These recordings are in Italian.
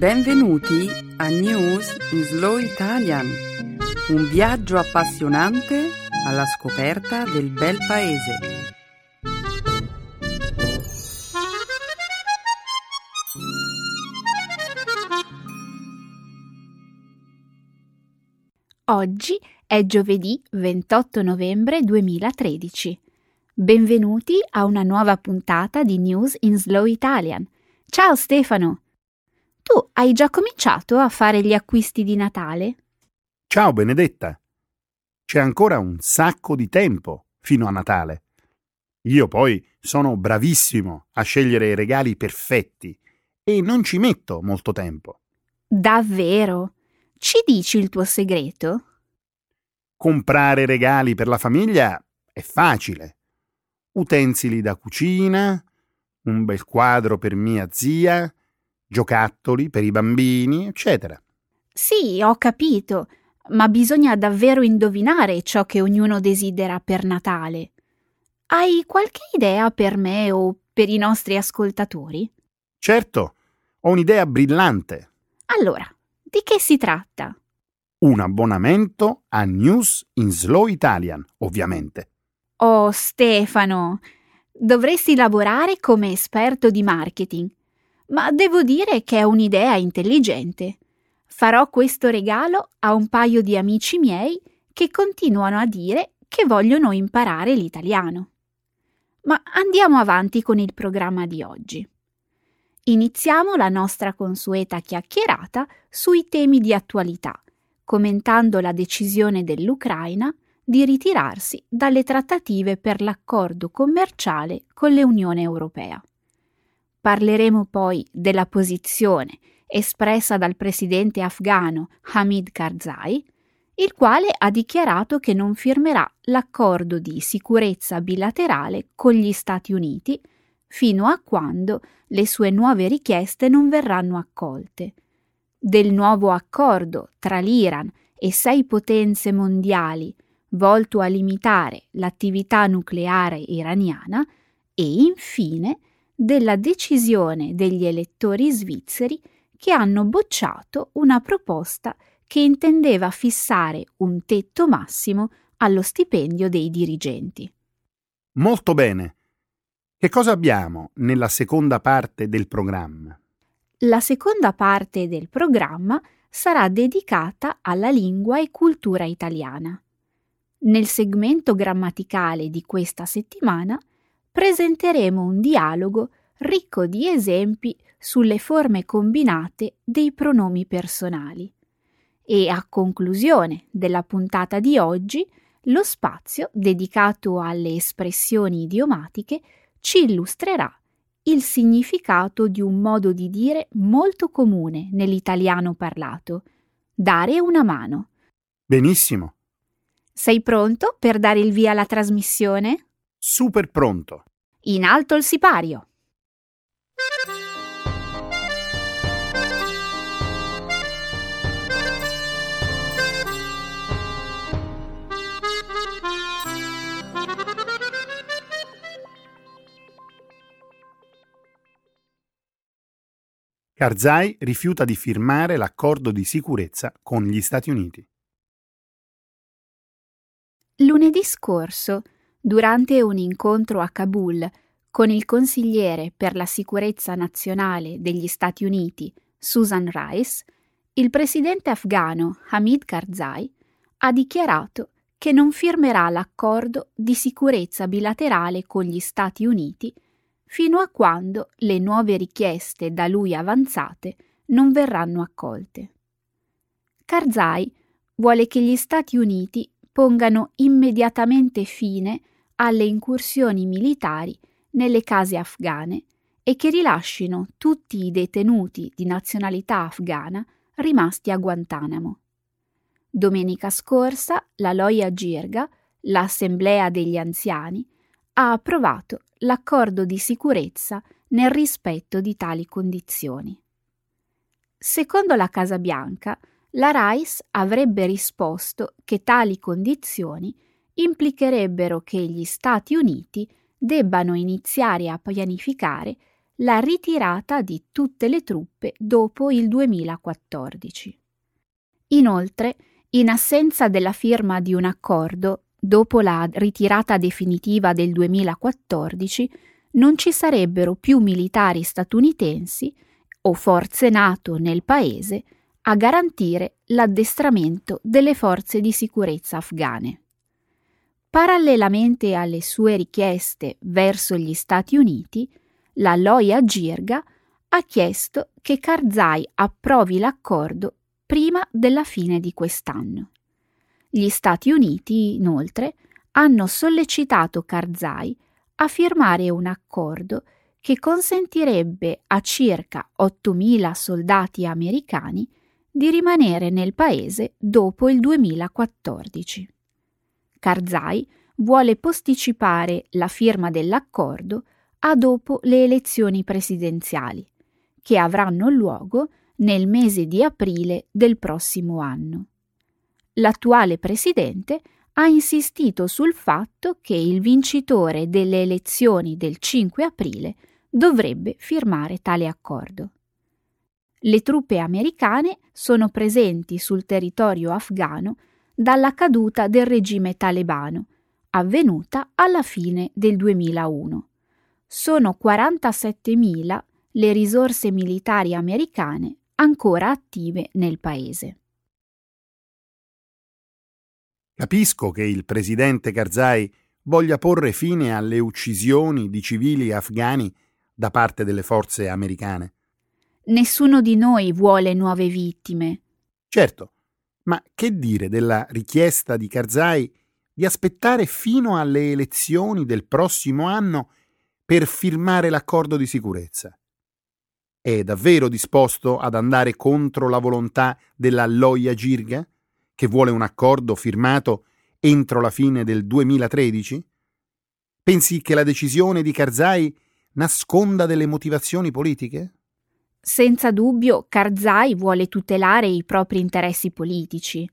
Benvenuti a News in Slow Italian, un viaggio appassionante alla scoperta del bel paese. Oggi è giovedì 28 novembre 2013. Benvenuti a una nuova puntata di News in Slow Italian. Ciao Stefano! Tu hai già cominciato a fare gli acquisti di Natale? Ciao Benedetta. C'è ancora un sacco di tempo fino a Natale. Io poi sono bravissimo a scegliere i regali perfetti e non ci metto molto tempo. Davvero? Ci dici il tuo segreto? Comprare regali per la famiglia è facile. Utensili da cucina, un bel quadro per mia zia, giocattoli per i bambini, eccetera. Sì, ho capito, ma bisogna davvero indovinare ciò che ognuno desidera per Natale. Hai qualche idea per me o per i nostri ascoltatori? Certo, ho un'idea brillante. Allora, di che si tratta? Un abbonamento a News in Slow Italian, ovviamente. Oh, Stefano, dovresti lavorare come esperto di marketing ma devo dire che è un'idea intelligente. Farò questo regalo a un paio di amici miei che continuano a dire che vogliono imparare l'italiano. Ma andiamo avanti con il programma di oggi. Iniziamo la nostra consueta chiacchierata sui temi di attualità, commentando la decisione dell'Ucraina di ritirarsi dalle trattative per l'accordo commerciale con l'Unione Europea. Parleremo poi della posizione espressa dal presidente afghano Hamid Karzai, il quale ha dichiarato che non firmerà l'accordo di sicurezza bilaterale con gli Stati Uniti fino a quando le sue nuove richieste non verranno accolte. Del nuovo accordo tra l'Iran e sei potenze mondiali volto a limitare l'attività nucleare iraniana e infine della decisione degli elettori svizzeri che hanno bocciato una proposta che intendeva fissare un tetto massimo allo stipendio dei dirigenti. Molto bene. Che cosa abbiamo nella seconda parte del programma? La seconda parte del programma sarà dedicata alla lingua e cultura italiana. Nel segmento grammaticale di questa settimana presenteremo un dialogo ricco di esempi sulle forme combinate dei pronomi personali. E a conclusione della puntata di oggi, lo spazio dedicato alle espressioni idiomatiche ci illustrerà il significato di un modo di dire molto comune nell'italiano parlato, dare una mano. Benissimo. Sei pronto per dare il via alla trasmissione? Super pronto. In alto il sipario. Karzai rifiuta di firmare l'accordo di sicurezza con gli Stati Uniti. Lunedì scorso, durante un incontro a Kabul con il consigliere per la sicurezza nazionale degli Stati Uniti, Susan Rice, il presidente afghano Hamid Karzai ha dichiarato che non firmerà l'accordo di sicurezza bilaterale con gli Stati Uniti fino a quando le nuove richieste da lui avanzate non verranno accolte. Karzai vuole che gli Stati Uniti pongano immediatamente fine alle incursioni militari nelle case afghane e che rilascino tutti i detenuti di nazionalità afghana rimasti a Guantanamo. Domenica scorsa la Loya Jirga, l'Assemblea degli anziani, ha approvato l'accordo di sicurezza nel rispetto di tali condizioni. Secondo la Casa Bianca, la Rice avrebbe risposto che tali condizioni implicherebbero che gli Stati Uniti debbano iniziare a pianificare la ritirata di tutte le truppe dopo il 2014. Inoltre, in assenza della firma di un accordo, dopo la ritirata definitiva del 2014, non ci sarebbero più militari statunitensi o forze NATO nel paese a garantire l'addestramento delle forze di sicurezza afghane. Parallelamente alle sue richieste verso gli Stati Uniti, la Loya Jirga ha chiesto che Karzai approvi l'accordo prima della fine di quest'anno. Gli Stati Uniti, inoltre, hanno sollecitato Karzai a firmare un accordo che consentirebbe a circa 8.000 soldati americani di rimanere nel paese dopo il 2014. Karzai vuole posticipare la firma dell'accordo a dopo le elezioni presidenziali, che avranno luogo nel mese di aprile del prossimo anno. L'attuale presidente ha insistito sul fatto che il vincitore delle elezioni del 5 aprile dovrebbe firmare tale accordo. Le truppe americane sono presenti sul territorio afghano dalla caduta del regime talebano, avvenuta alla fine del 2001. Sono 47.000 le risorse militari americane ancora attive nel paese. Capisco che il presidente Karzai voglia porre fine alle uccisioni di civili afghani da parte delle forze americane. Nessuno di noi vuole nuove vittime. Certo, ma che dire della richiesta di Karzai di aspettare fino alle elezioni del prossimo anno per firmare l'accordo di sicurezza? È davvero disposto ad andare contro la volontà della Loya Jirga, che vuole un accordo firmato entro la fine del 2013? Pensi che la decisione di Karzai nasconda delle motivazioni politiche? Senza dubbio, Karzai vuole tutelare i propri interessi politici.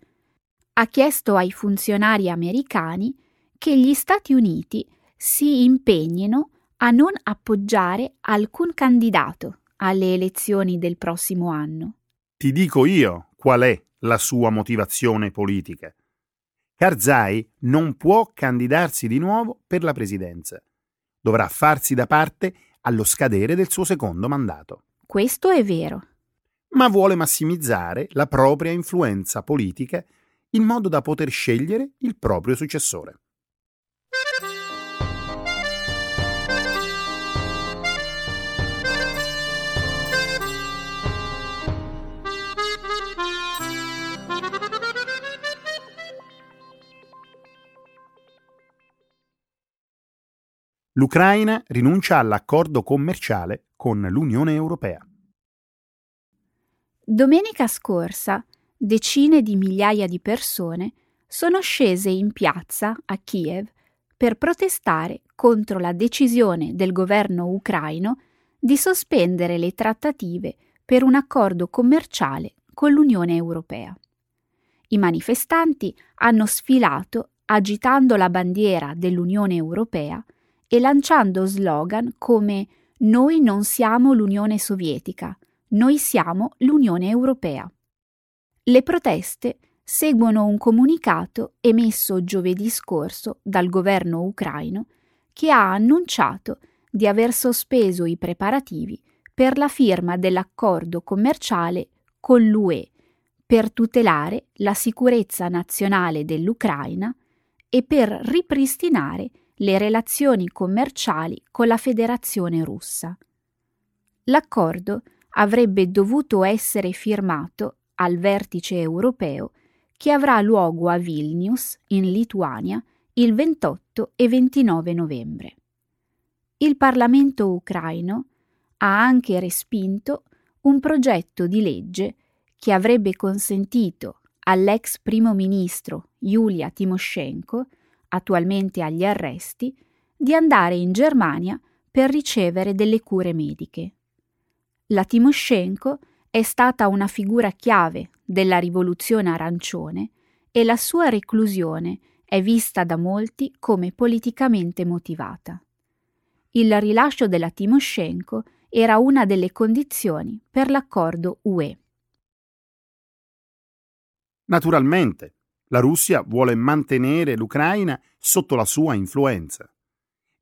Ha chiesto ai funzionari americani che gli Stati Uniti si impegnino a non appoggiare alcun candidato alle elezioni del prossimo anno. Ti dico io qual è la sua motivazione politica. Karzai non può candidarsi di nuovo per la presidenza. Dovrà farsi da parte allo scadere del suo secondo mandato. Questo è vero. Ma vuole massimizzare la propria influenza politica in modo da poter scegliere il proprio successore. L'Ucraina rinuncia all'accordo commerciale con l'Unione Europea. Domenica scorsa decine di migliaia di persone sono scese in piazza a Kiev per protestare contro la decisione del governo ucraino di sospendere le trattative per un accordo commerciale con l'Unione Europea. I manifestanti hanno sfilato agitando la bandiera dell'Unione Europea e lanciando slogan come Noi non siamo l'Unione Sovietica, noi siamo l'Unione Europea. Le proteste seguono un comunicato emesso giovedì scorso dal governo ucraino che ha annunciato di aver sospeso i preparativi per la firma dell'accordo commerciale con l'UE per tutelare la sicurezza nazionale dell'Ucraina e per ripristinare le relazioni commerciali con la Federazione russa. L'accordo avrebbe dovuto essere firmato al vertice europeo che avrà luogo a Vilnius, in Lituania, il 28 e 29 novembre. Il Parlamento ucraino ha anche respinto un progetto di legge che avrebbe consentito all'ex primo ministro Yulia Timoshenko attualmente agli arresti, di andare in Germania per ricevere delle cure mediche. La Timoshenko è stata una figura chiave della rivoluzione arancione e la sua reclusione è vista da molti come politicamente motivata. Il rilascio della Timoshenko era una delle condizioni per l'accordo UE. Naturalmente, la Russia vuole mantenere l'Ucraina sotto la sua influenza.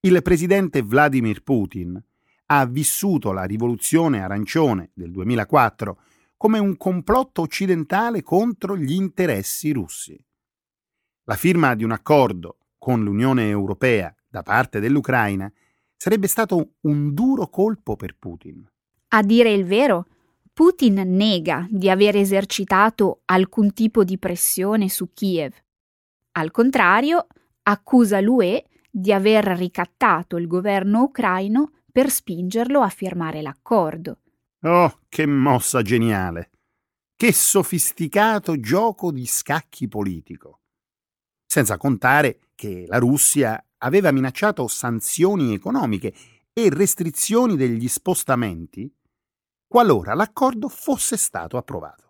Il presidente Vladimir Putin ha vissuto la rivoluzione arancione del 2004 come un complotto occidentale contro gli interessi russi. La firma di un accordo con l'Unione Europea da parte dell'Ucraina sarebbe stato un duro colpo per Putin. A dire il vero, Putin nega di aver esercitato alcun tipo di pressione su Kiev. Al contrario, accusa l'UE di aver ricattato il governo ucraino per spingerlo a firmare l'accordo. Oh, che mossa geniale! Che sofisticato gioco di scacchi politico! Senza contare che la Russia aveva minacciato sanzioni economiche e restrizioni degli spostamenti qualora l'accordo fosse stato approvato.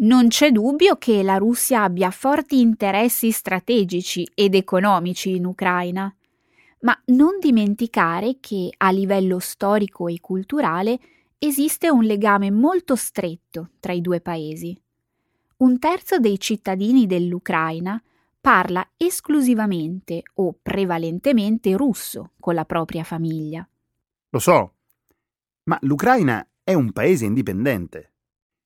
Non c'è dubbio che la Russia abbia forti interessi strategici ed economici in Ucraina, ma non dimenticare che a livello storico e culturale esiste un legame molto stretto tra i due paesi. Un terzo dei cittadini dell'Ucraina parla esclusivamente o prevalentemente russo con la propria famiglia. Lo so, ma l'Ucraina è un paese indipendente.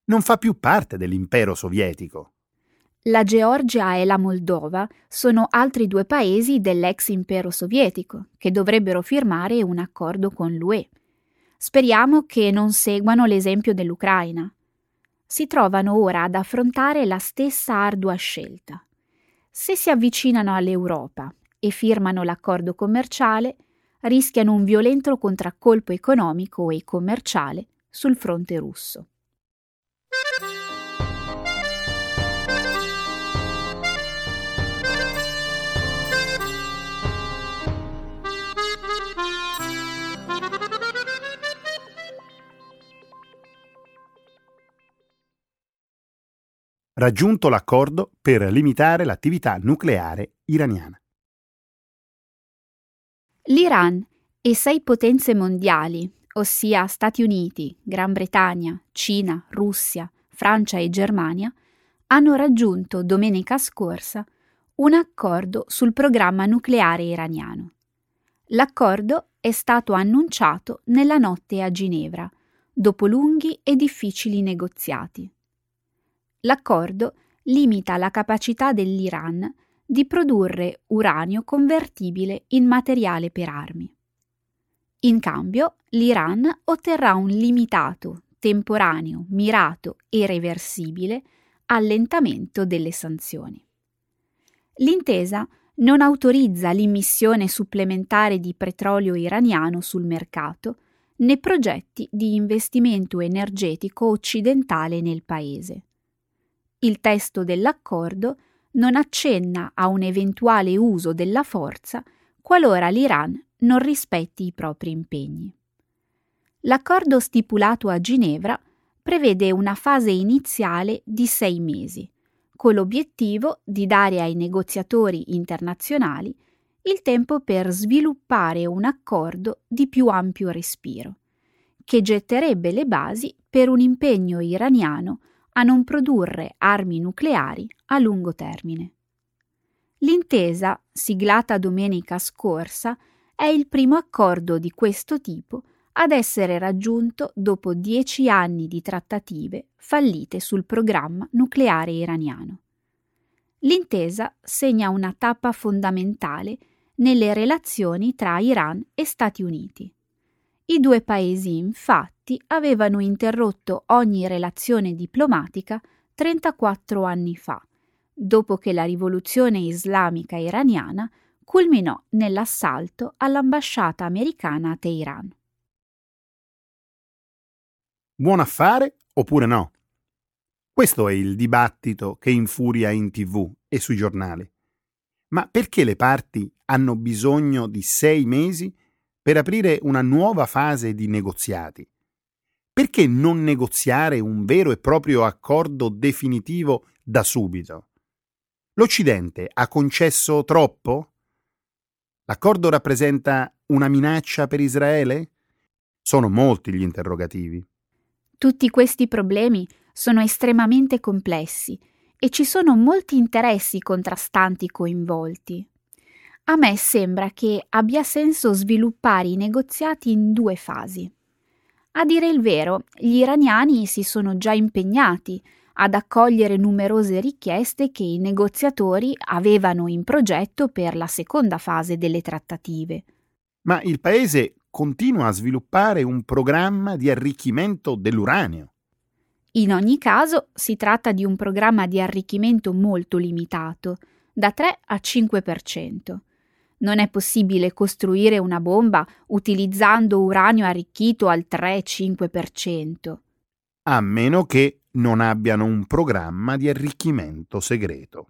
Non fa più parte dell'impero sovietico. La Georgia e la Moldova sono altri due paesi dell'ex impero sovietico che dovrebbero firmare un accordo con l'UE. Speriamo che non seguano l'esempio dell'Ucraina. Si trovano ora ad affrontare la stessa ardua scelta. Se si avvicinano all'Europa e firmano l'accordo commerciale, rischiano un violento contraccolpo economico e commerciale sul fronte russo. Raggiunto l'accordo per limitare l'attività nucleare iraniana. L'Iran e sei potenze mondiali ossia Stati Uniti, Gran Bretagna, Cina, Russia, Francia e Germania, hanno raggiunto domenica scorsa un accordo sul programma nucleare iraniano. L'accordo è stato annunciato nella notte a Ginevra, dopo lunghi e difficili negoziati. L'accordo limita la capacità dell'Iran di produrre uranio convertibile in materiale per armi. In cambio, l'Iran otterrà un limitato, temporaneo, mirato e reversibile allentamento delle sanzioni. L'intesa non autorizza l'immissione supplementare di petrolio iraniano sul mercato né progetti di investimento energetico occidentale nel paese. Il testo dell'accordo non accenna a un eventuale uso della forza qualora l'Iran non rispetti i propri impegni. L'accordo stipulato a Ginevra prevede una fase iniziale di sei mesi, con l'obiettivo di dare ai negoziatori internazionali il tempo per sviluppare un accordo di più ampio respiro, che getterebbe le basi per un impegno iraniano a non produrre armi nucleari a lungo termine. L'intesa, siglata domenica scorsa, è il primo accordo di questo tipo ad essere raggiunto dopo dieci anni di trattative fallite sul programma nucleare iraniano. L'intesa segna una tappa fondamentale nelle relazioni tra Iran e Stati Uniti. I due paesi infatti avevano interrotto ogni relazione diplomatica 34 anni fa, dopo che la rivoluzione islamica iraniana culminò nell'assalto all'ambasciata americana a Teheran. Buon affare oppure no? Questo è il dibattito che infuria in tv e sui giornali. Ma perché le parti hanno bisogno di sei mesi per aprire una nuova fase di negoziati? Perché non negoziare un vero e proprio accordo definitivo da subito? L'Occidente ha concesso troppo? L'accordo rappresenta una minaccia per Israele? Sono molti gli interrogativi. Tutti questi problemi sono estremamente complessi e ci sono molti interessi contrastanti coinvolti. A me sembra che abbia senso sviluppare i negoziati in due fasi. A dire il vero, gli iraniani si sono già impegnati ad accogliere numerose richieste che i negoziatori avevano in progetto per la seconda fase delle trattative. Ma il paese continua a sviluppare un programma di arricchimento dell'uranio. In ogni caso si tratta di un programma di arricchimento molto limitato, da 3 a 5%. Non è possibile costruire una bomba utilizzando uranio arricchito al 3-5%. A meno che non abbiano un programma di arricchimento segreto.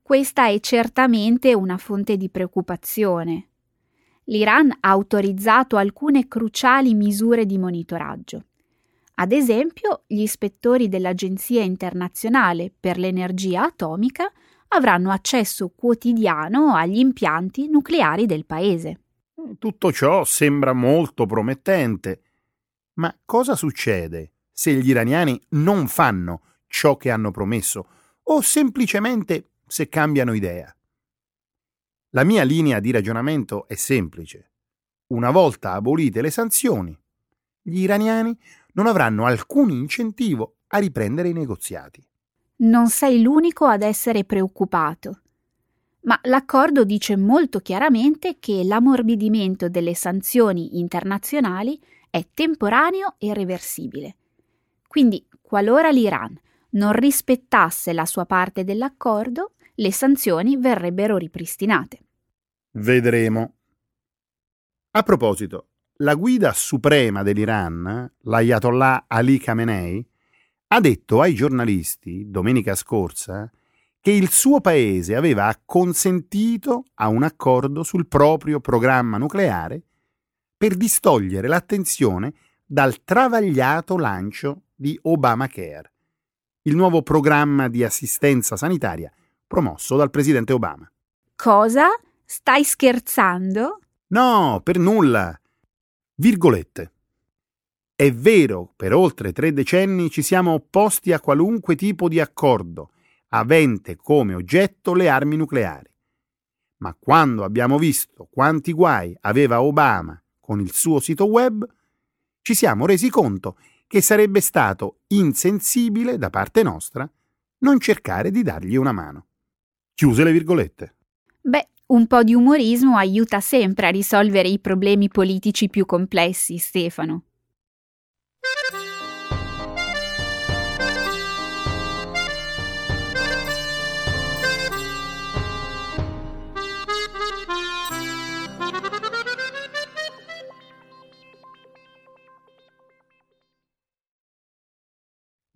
Questa è certamente una fonte di preoccupazione. L'Iran ha autorizzato alcune cruciali misure di monitoraggio. Ad esempio, gli ispettori dell'Agenzia internazionale per l'energia atomica avranno accesso quotidiano agli impianti nucleari del paese. Tutto ciò sembra molto promettente. Ma cosa succede se gli iraniani non fanno ciò che hanno promesso o semplicemente se cambiano idea? La mia linea di ragionamento è semplice. Una volta abolite le sanzioni, gli iraniani non avranno alcun incentivo a riprendere i negoziati. Non sei l'unico ad essere preoccupato. Ma l'accordo dice molto chiaramente che l'ammorbidimento delle sanzioni internazionali è temporaneo e reversibile. Quindi, qualora l'Iran non rispettasse la sua parte dell'accordo, le sanzioni verrebbero ripristinate. Vedremo. A proposito, la guida suprema dell'Iran, l'Ayatollah Ali Khamenei, ha detto ai giornalisti domenica scorsa che il suo paese aveva acconsentito a un accordo sul proprio programma nucleare per distogliere l'attenzione dal travagliato lancio di Obamacare, il nuovo programma di assistenza sanitaria promosso dal presidente Obama. Cosa? Stai scherzando? No, per nulla. Virgolette. È vero, per oltre tre decenni ci siamo opposti a qualunque tipo di accordo avente come oggetto le armi nucleari. Ma quando abbiamo visto quanti guai aveva Obama con il suo sito web, ci siamo resi conto che sarebbe stato insensibile da parte nostra non cercare di dargli una mano. Chiuse le virgolette. Beh, un po' di umorismo aiuta sempre a risolvere i problemi politici più complessi, Stefano.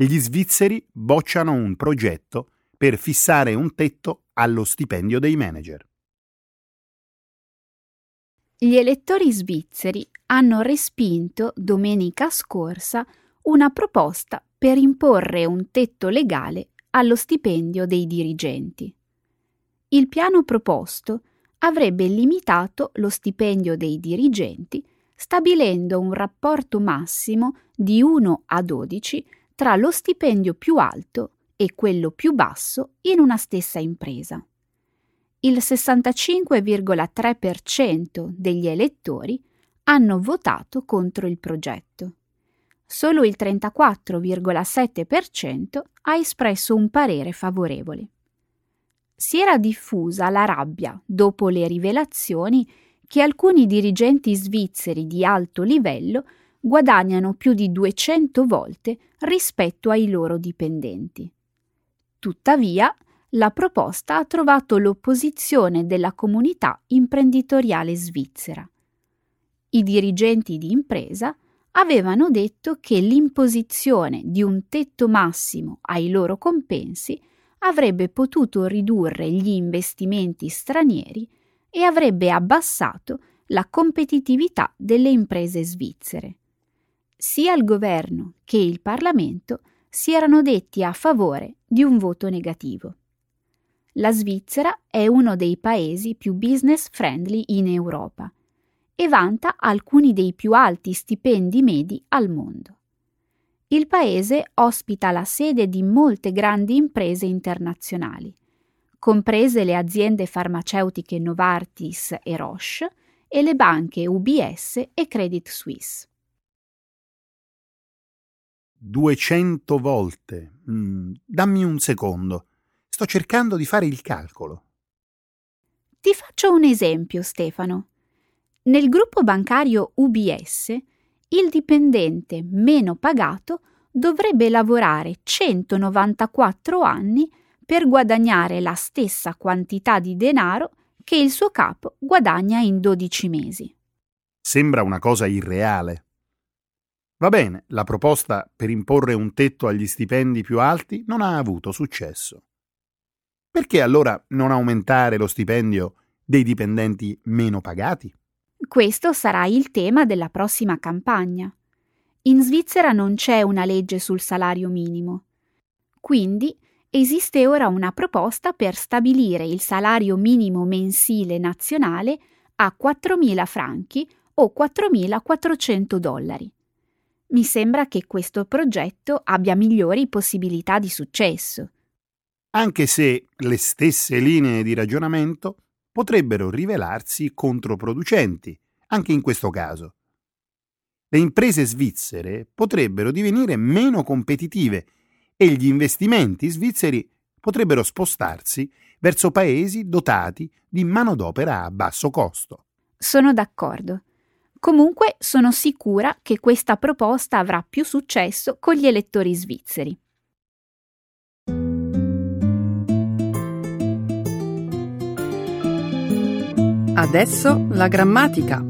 Gli svizzeri bocciano un progetto per fissare un tetto allo stipendio dei manager. Gli elettori svizzeri hanno respinto domenica scorsa una proposta per imporre un tetto legale allo stipendio dei dirigenti. Il piano proposto avrebbe limitato lo stipendio dei dirigenti stabilendo un rapporto massimo di 1 a 12 tra lo stipendio più alto e quello più basso in una stessa impresa il 65,3% degli elettori hanno votato contro il progetto. Solo il 34,7% ha espresso un parere favorevole. Si era diffusa la rabbia dopo le rivelazioni che alcuni dirigenti svizzeri di alto livello guadagnano più di 200 volte rispetto ai loro dipendenti. Tuttavia, la proposta ha trovato l'opposizione della comunità imprenditoriale svizzera. I dirigenti di impresa avevano detto che l'imposizione di un tetto massimo ai loro compensi avrebbe potuto ridurre gli investimenti stranieri e avrebbe abbassato la competitività delle imprese svizzere. Sia il governo che il Parlamento si erano detti a favore di un voto negativo la Svizzera è uno dei paesi più business friendly in Europa e vanta alcuni dei più alti stipendi medi al mondo. Il paese ospita la sede di molte grandi imprese internazionali, comprese le aziende farmaceutiche Novartis e Roche e le banche UBS e Credit Suisse. 200 volte. Mm, dammi un secondo. Sto cercando di fare il calcolo. Ti faccio un esempio, Stefano. Nel gruppo bancario UBS, il dipendente meno pagato dovrebbe lavorare 194 anni per guadagnare la stessa quantità di denaro che il suo capo guadagna in 12 mesi. Sembra una cosa irreale. Va bene, la proposta per imporre un tetto agli stipendi più alti non ha avuto successo. Perché allora non aumentare lo stipendio dei dipendenti meno pagati? Questo sarà il tema della prossima campagna. In Svizzera non c'è una legge sul salario minimo. Quindi esiste ora una proposta per stabilire il salario minimo mensile nazionale a 4.000 franchi o 4.400 dollari. Mi sembra che questo progetto abbia migliori possibilità di successo. Anche se le stesse linee di ragionamento potrebbero rivelarsi controproducenti, anche in questo caso. Le imprese svizzere potrebbero divenire meno competitive e gli investimenti svizzeri potrebbero spostarsi verso paesi dotati di manodopera a basso costo. Sono d'accordo. Comunque sono sicura che questa proposta avrà più successo con gli elettori svizzeri. Adesso la grammatica.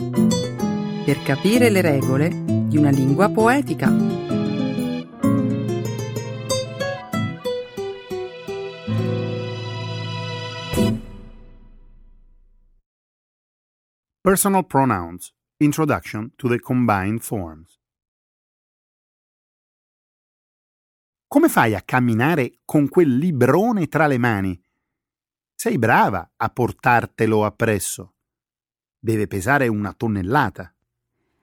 Per capire le regole di una lingua poetica. Personal pronouns. Introduction to the combined forms. Come fai a camminare con quel librone tra le mani? Sei brava a portartelo appresso. Deve pesare una tonnellata.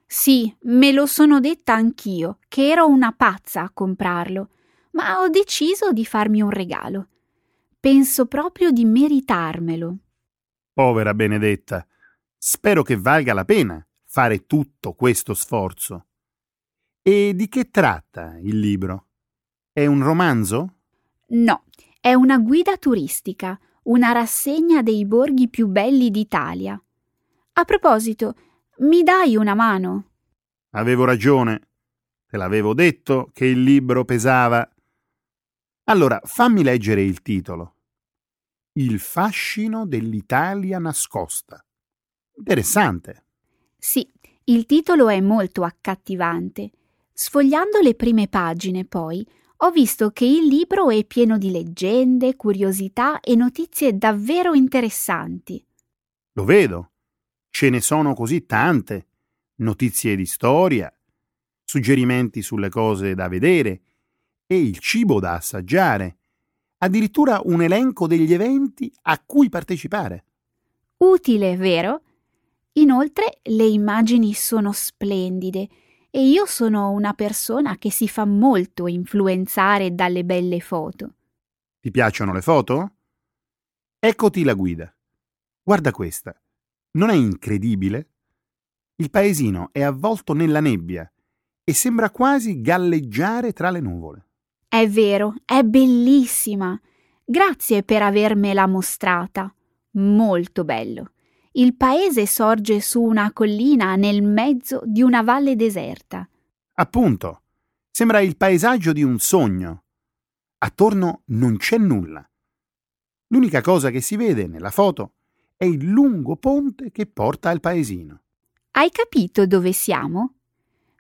Sì, me lo sono detta anch'io, che ero una pazza a comprarlo, ma ho deciso di farmi un regalo. Penso proprio di meritarmelo. Povera Benedetta, spero che valga la pena fare tutto questo sforzo. E di che tratta il libro? È un romanzo? No, è una guida turistica, una rassegna dei borghi più belli d'Italia. A proposito, mi dai una mano? Avevo ragione. Te l'avevo detto che il libro pesava. Allora, fammi leggere il titolo. Il fascino dell'Italia nascosta. Interessante. Sì, il titolo è molto accattivante. Sfogliando le prime pagine, poi, ho visto che il libro è pieno di leggende, curiosità e notizie davvero interessanti. Lo vedo. Ce ne sono così tante. Notizie di storia, suggerimenti sulle cose da vedere e il cibo da assaggiare. Addirittura un elenco degli eventi a cui partecipare. Utile, vero? Inoltre le immagini sono splendide e io sono una persona che si fa molto influenzare dalle belle foto. Ti piacciono le foto? Eccoti la guida. Guarda questa. Non è incredibile? Il paesino è avvolto nella nebbia e sembra quasi galleggiare tra le nuvole. È vero, è bellissima. Grazie per avermela mostrata. Molto bello. Il paese sorge su una collina nel mezzo di una valle deserta. Appunto, sembra il paesaggio di un sogno. Attorno non c'è nulla. L'unica cosa che si vede nella foto è il lungo ponte che porta al paesino. Hai capito dove siamo?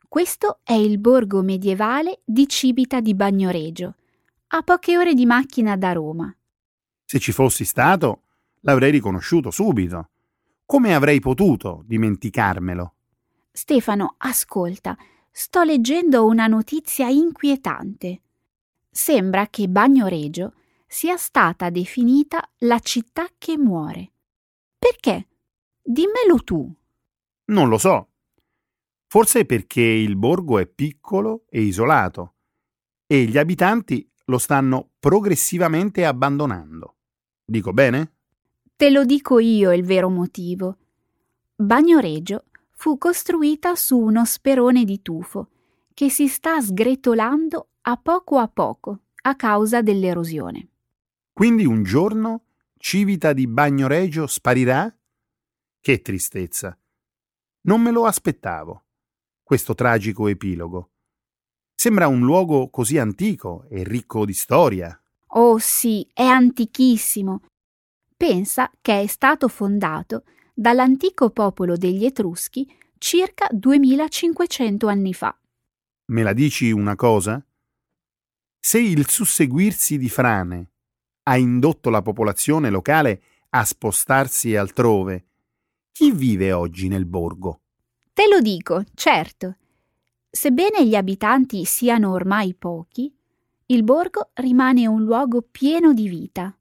Questo è il borgo medievale di Cibita di Bagnoregio, a poche ore di macchina da Roma. Se ci fossi stato, l'avrei riconosciuto subito. Come avrei potuto dimenticarmelo? Stefano, ascolta, sto leggendo una notizia inquietante. Sembra che Bagnoregio sia stata definita la città che muore. Perché? Dimmelo tu. Non lo so. Forse perché il borgo è piccolo e isolato e gli abitanti lo stanno progressivamente abbandonando. Dico bene? Te lo dico io il vero motivo. Bagnoregio fu costruita su uno sperone di tufo che si sta sgretolando a poco a poco a causa dell'erosione. Quindi un giorno Civita di Bagnoregio sparirà? Che tristezza. Non me lo aspettavo, questo tragico epilogo. Sembra un luogo così antico e ricco di storia. Oh sì, è antichissimo. Pensa che è stato fondato dall'antico popolo degli Etruschi circa 2500 anni fa. Me la dici una cosa? Se il susseguirsi di frane ha indotto la popolazione locale a spostarsi altrove, chi vive oggi nel borgo? Te lo dico, certo. Sebbene gli abitanti siano ormai pochi, il borgo rimane un luogo pieno di vita,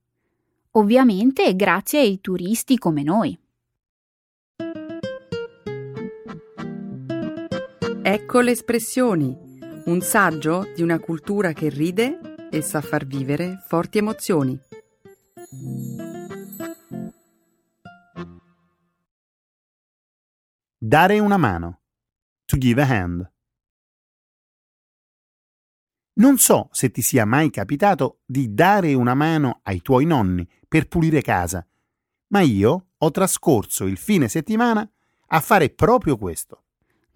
ovviamente grazie ai turisti come noi. Ecco le espressioni, un saggio di una cultura che ride e sa far vivere forti emozioni. Dare una mano. To give a hand. Non so se ti sia mai capitato di dare una mano ai tuoi nonni per pulire casa, ma io ho trascorso il fine settimana a fare proprio questo.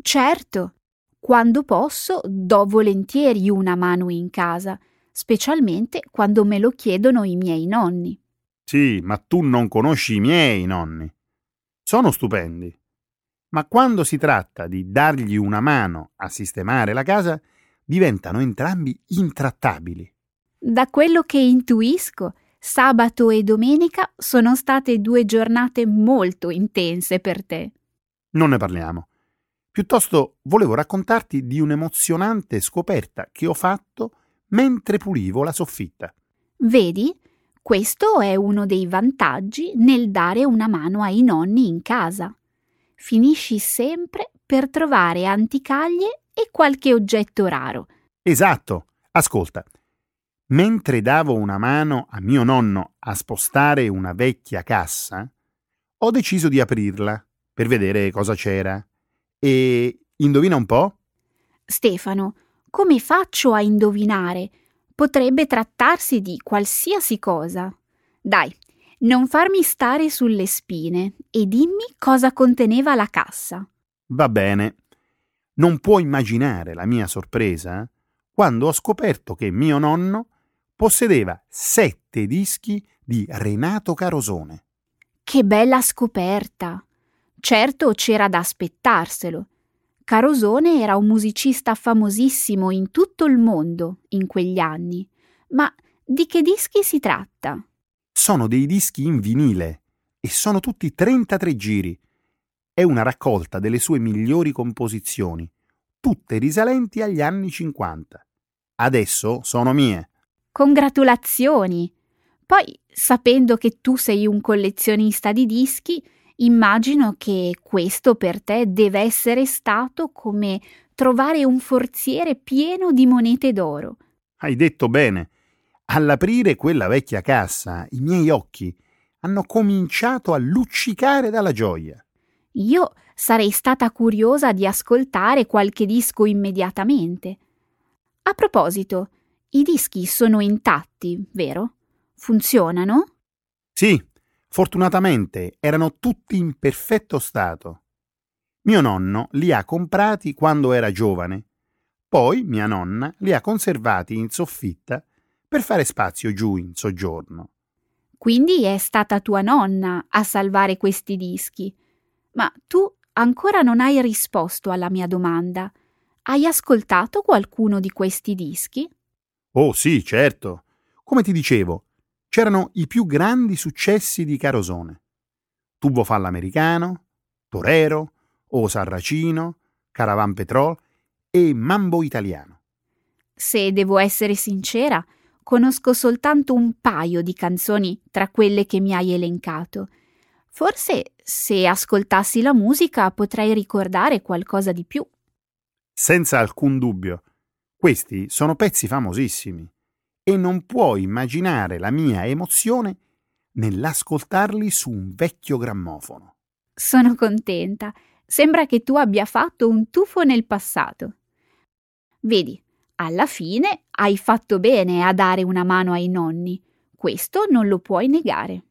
Certo, quando posso do volentieri una mano in casa, specialmente quando me lo chiedono i miei nonni. Sì, ma tu non conosci i miei nonni. Sono stupendi. Ma quando si tratta di dargli una mano a sistemare la casa, diventano entrambi intrattabili. Da quello che intuisco, sabato e domenica sono state due giornate molto intense per te. Non ne parliamo. Piuttosto volevo raccontarti di un'emozionante scoperta che ho fatto mentre pulivo la soffitta. Vedi? Questo è uno dei vantaggi nel dare una mano ai nonni in casa. Finisci sempre per trovare anticaglie e qualche oggetto raro. Esatto. Ascolta. Mentre davo una mano a mio nonno a spostare una vecchia cassa, ho deciso di aprirla per vedere cosa c'era. E indovina un po'? Stefano, come faccio a indovinare? Potrebbe trattarsi di qualsiasi cosa. Dai, non farmi stare sulle spine e dimmi cosa conteneva la cassa. Va bene. Non puoi immaginare la mia sorpresa quando ho scoperto che mio nonno possedeva sette dischi di Renato Carosone. Che bella scoperta! Certo c'era da aspettarselo. Carosone era un musicista famosissimo in tutto il mondo in quegli anni. Ma di che dischi si tratta? Sono dei dischi in vinile e sono tutti 33 giri. È una raccolta delle sue migliori composizioni, tutte risalenti agli anni 50. Adesso sono mie. Congratulazioni! Poi, sapendo che tu sei un collezionista di dischi, Immagino che questo per te deve essere stato come trovare un forziere pieno di monete d'oro. Hai detto bene. All'aprire quella vecchia cassa, i miei occhi hanno cominciato a luccicare dalla gioia. Io sarei stata curiosa di ascoltare qualche disco immediatamente. A proposito, i dischi sono intatti, vero? Funzionano? Sì, Fortunatamente erano tutti in perfetto stato. Mio nonno li ha comprati quando era giovane, poi mia nonna li ha conservati in soffitta per fare spazio giù in soggiorno. Quindi è stata tua nonna a salvare questi dischi. Ma tu ancora non hai risposto alla mia domanda. Hai ascoltato qualcuno di questi dischi? Oh sì, certo. Come ti dicevo, c'erano i più grandi successi di Carosone. Tubo Fallo Americano, Torero, O Sarracino, Caravan Petrol e Mambo Italiano. Se devo essere sincera, conosco soltanto un paio di canzoni tra quelle che mi hai elencato. Forse se ascoltassi la musica potrei ricordare qualcosa di più. Senza alcun dubbio. Questi sono pezzi famosissimi e non puoi immaginare la mia emozione nell'ascoltarli su un vecchio grammofono. Sono contenta. Sembra che tu abbia fatto un tuffo nel passato. Vedi, alla fine hai fatto bene a dare una mano ai nonni. Questo non lo puoi negare.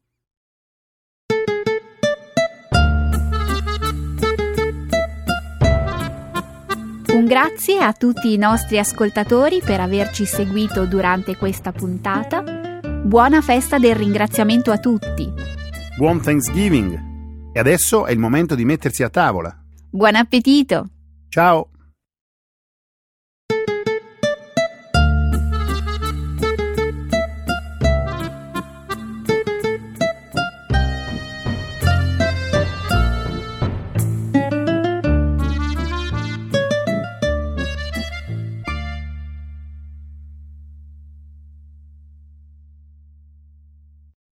Grazie a tutti i nostri ascoltatori per averci seguito durante questa puntata. Buona festa del ringraziamento a tutti. Buon Thanksgiving! E adesso è il momento di mettersi a tavola. Buon appetito! Ciao!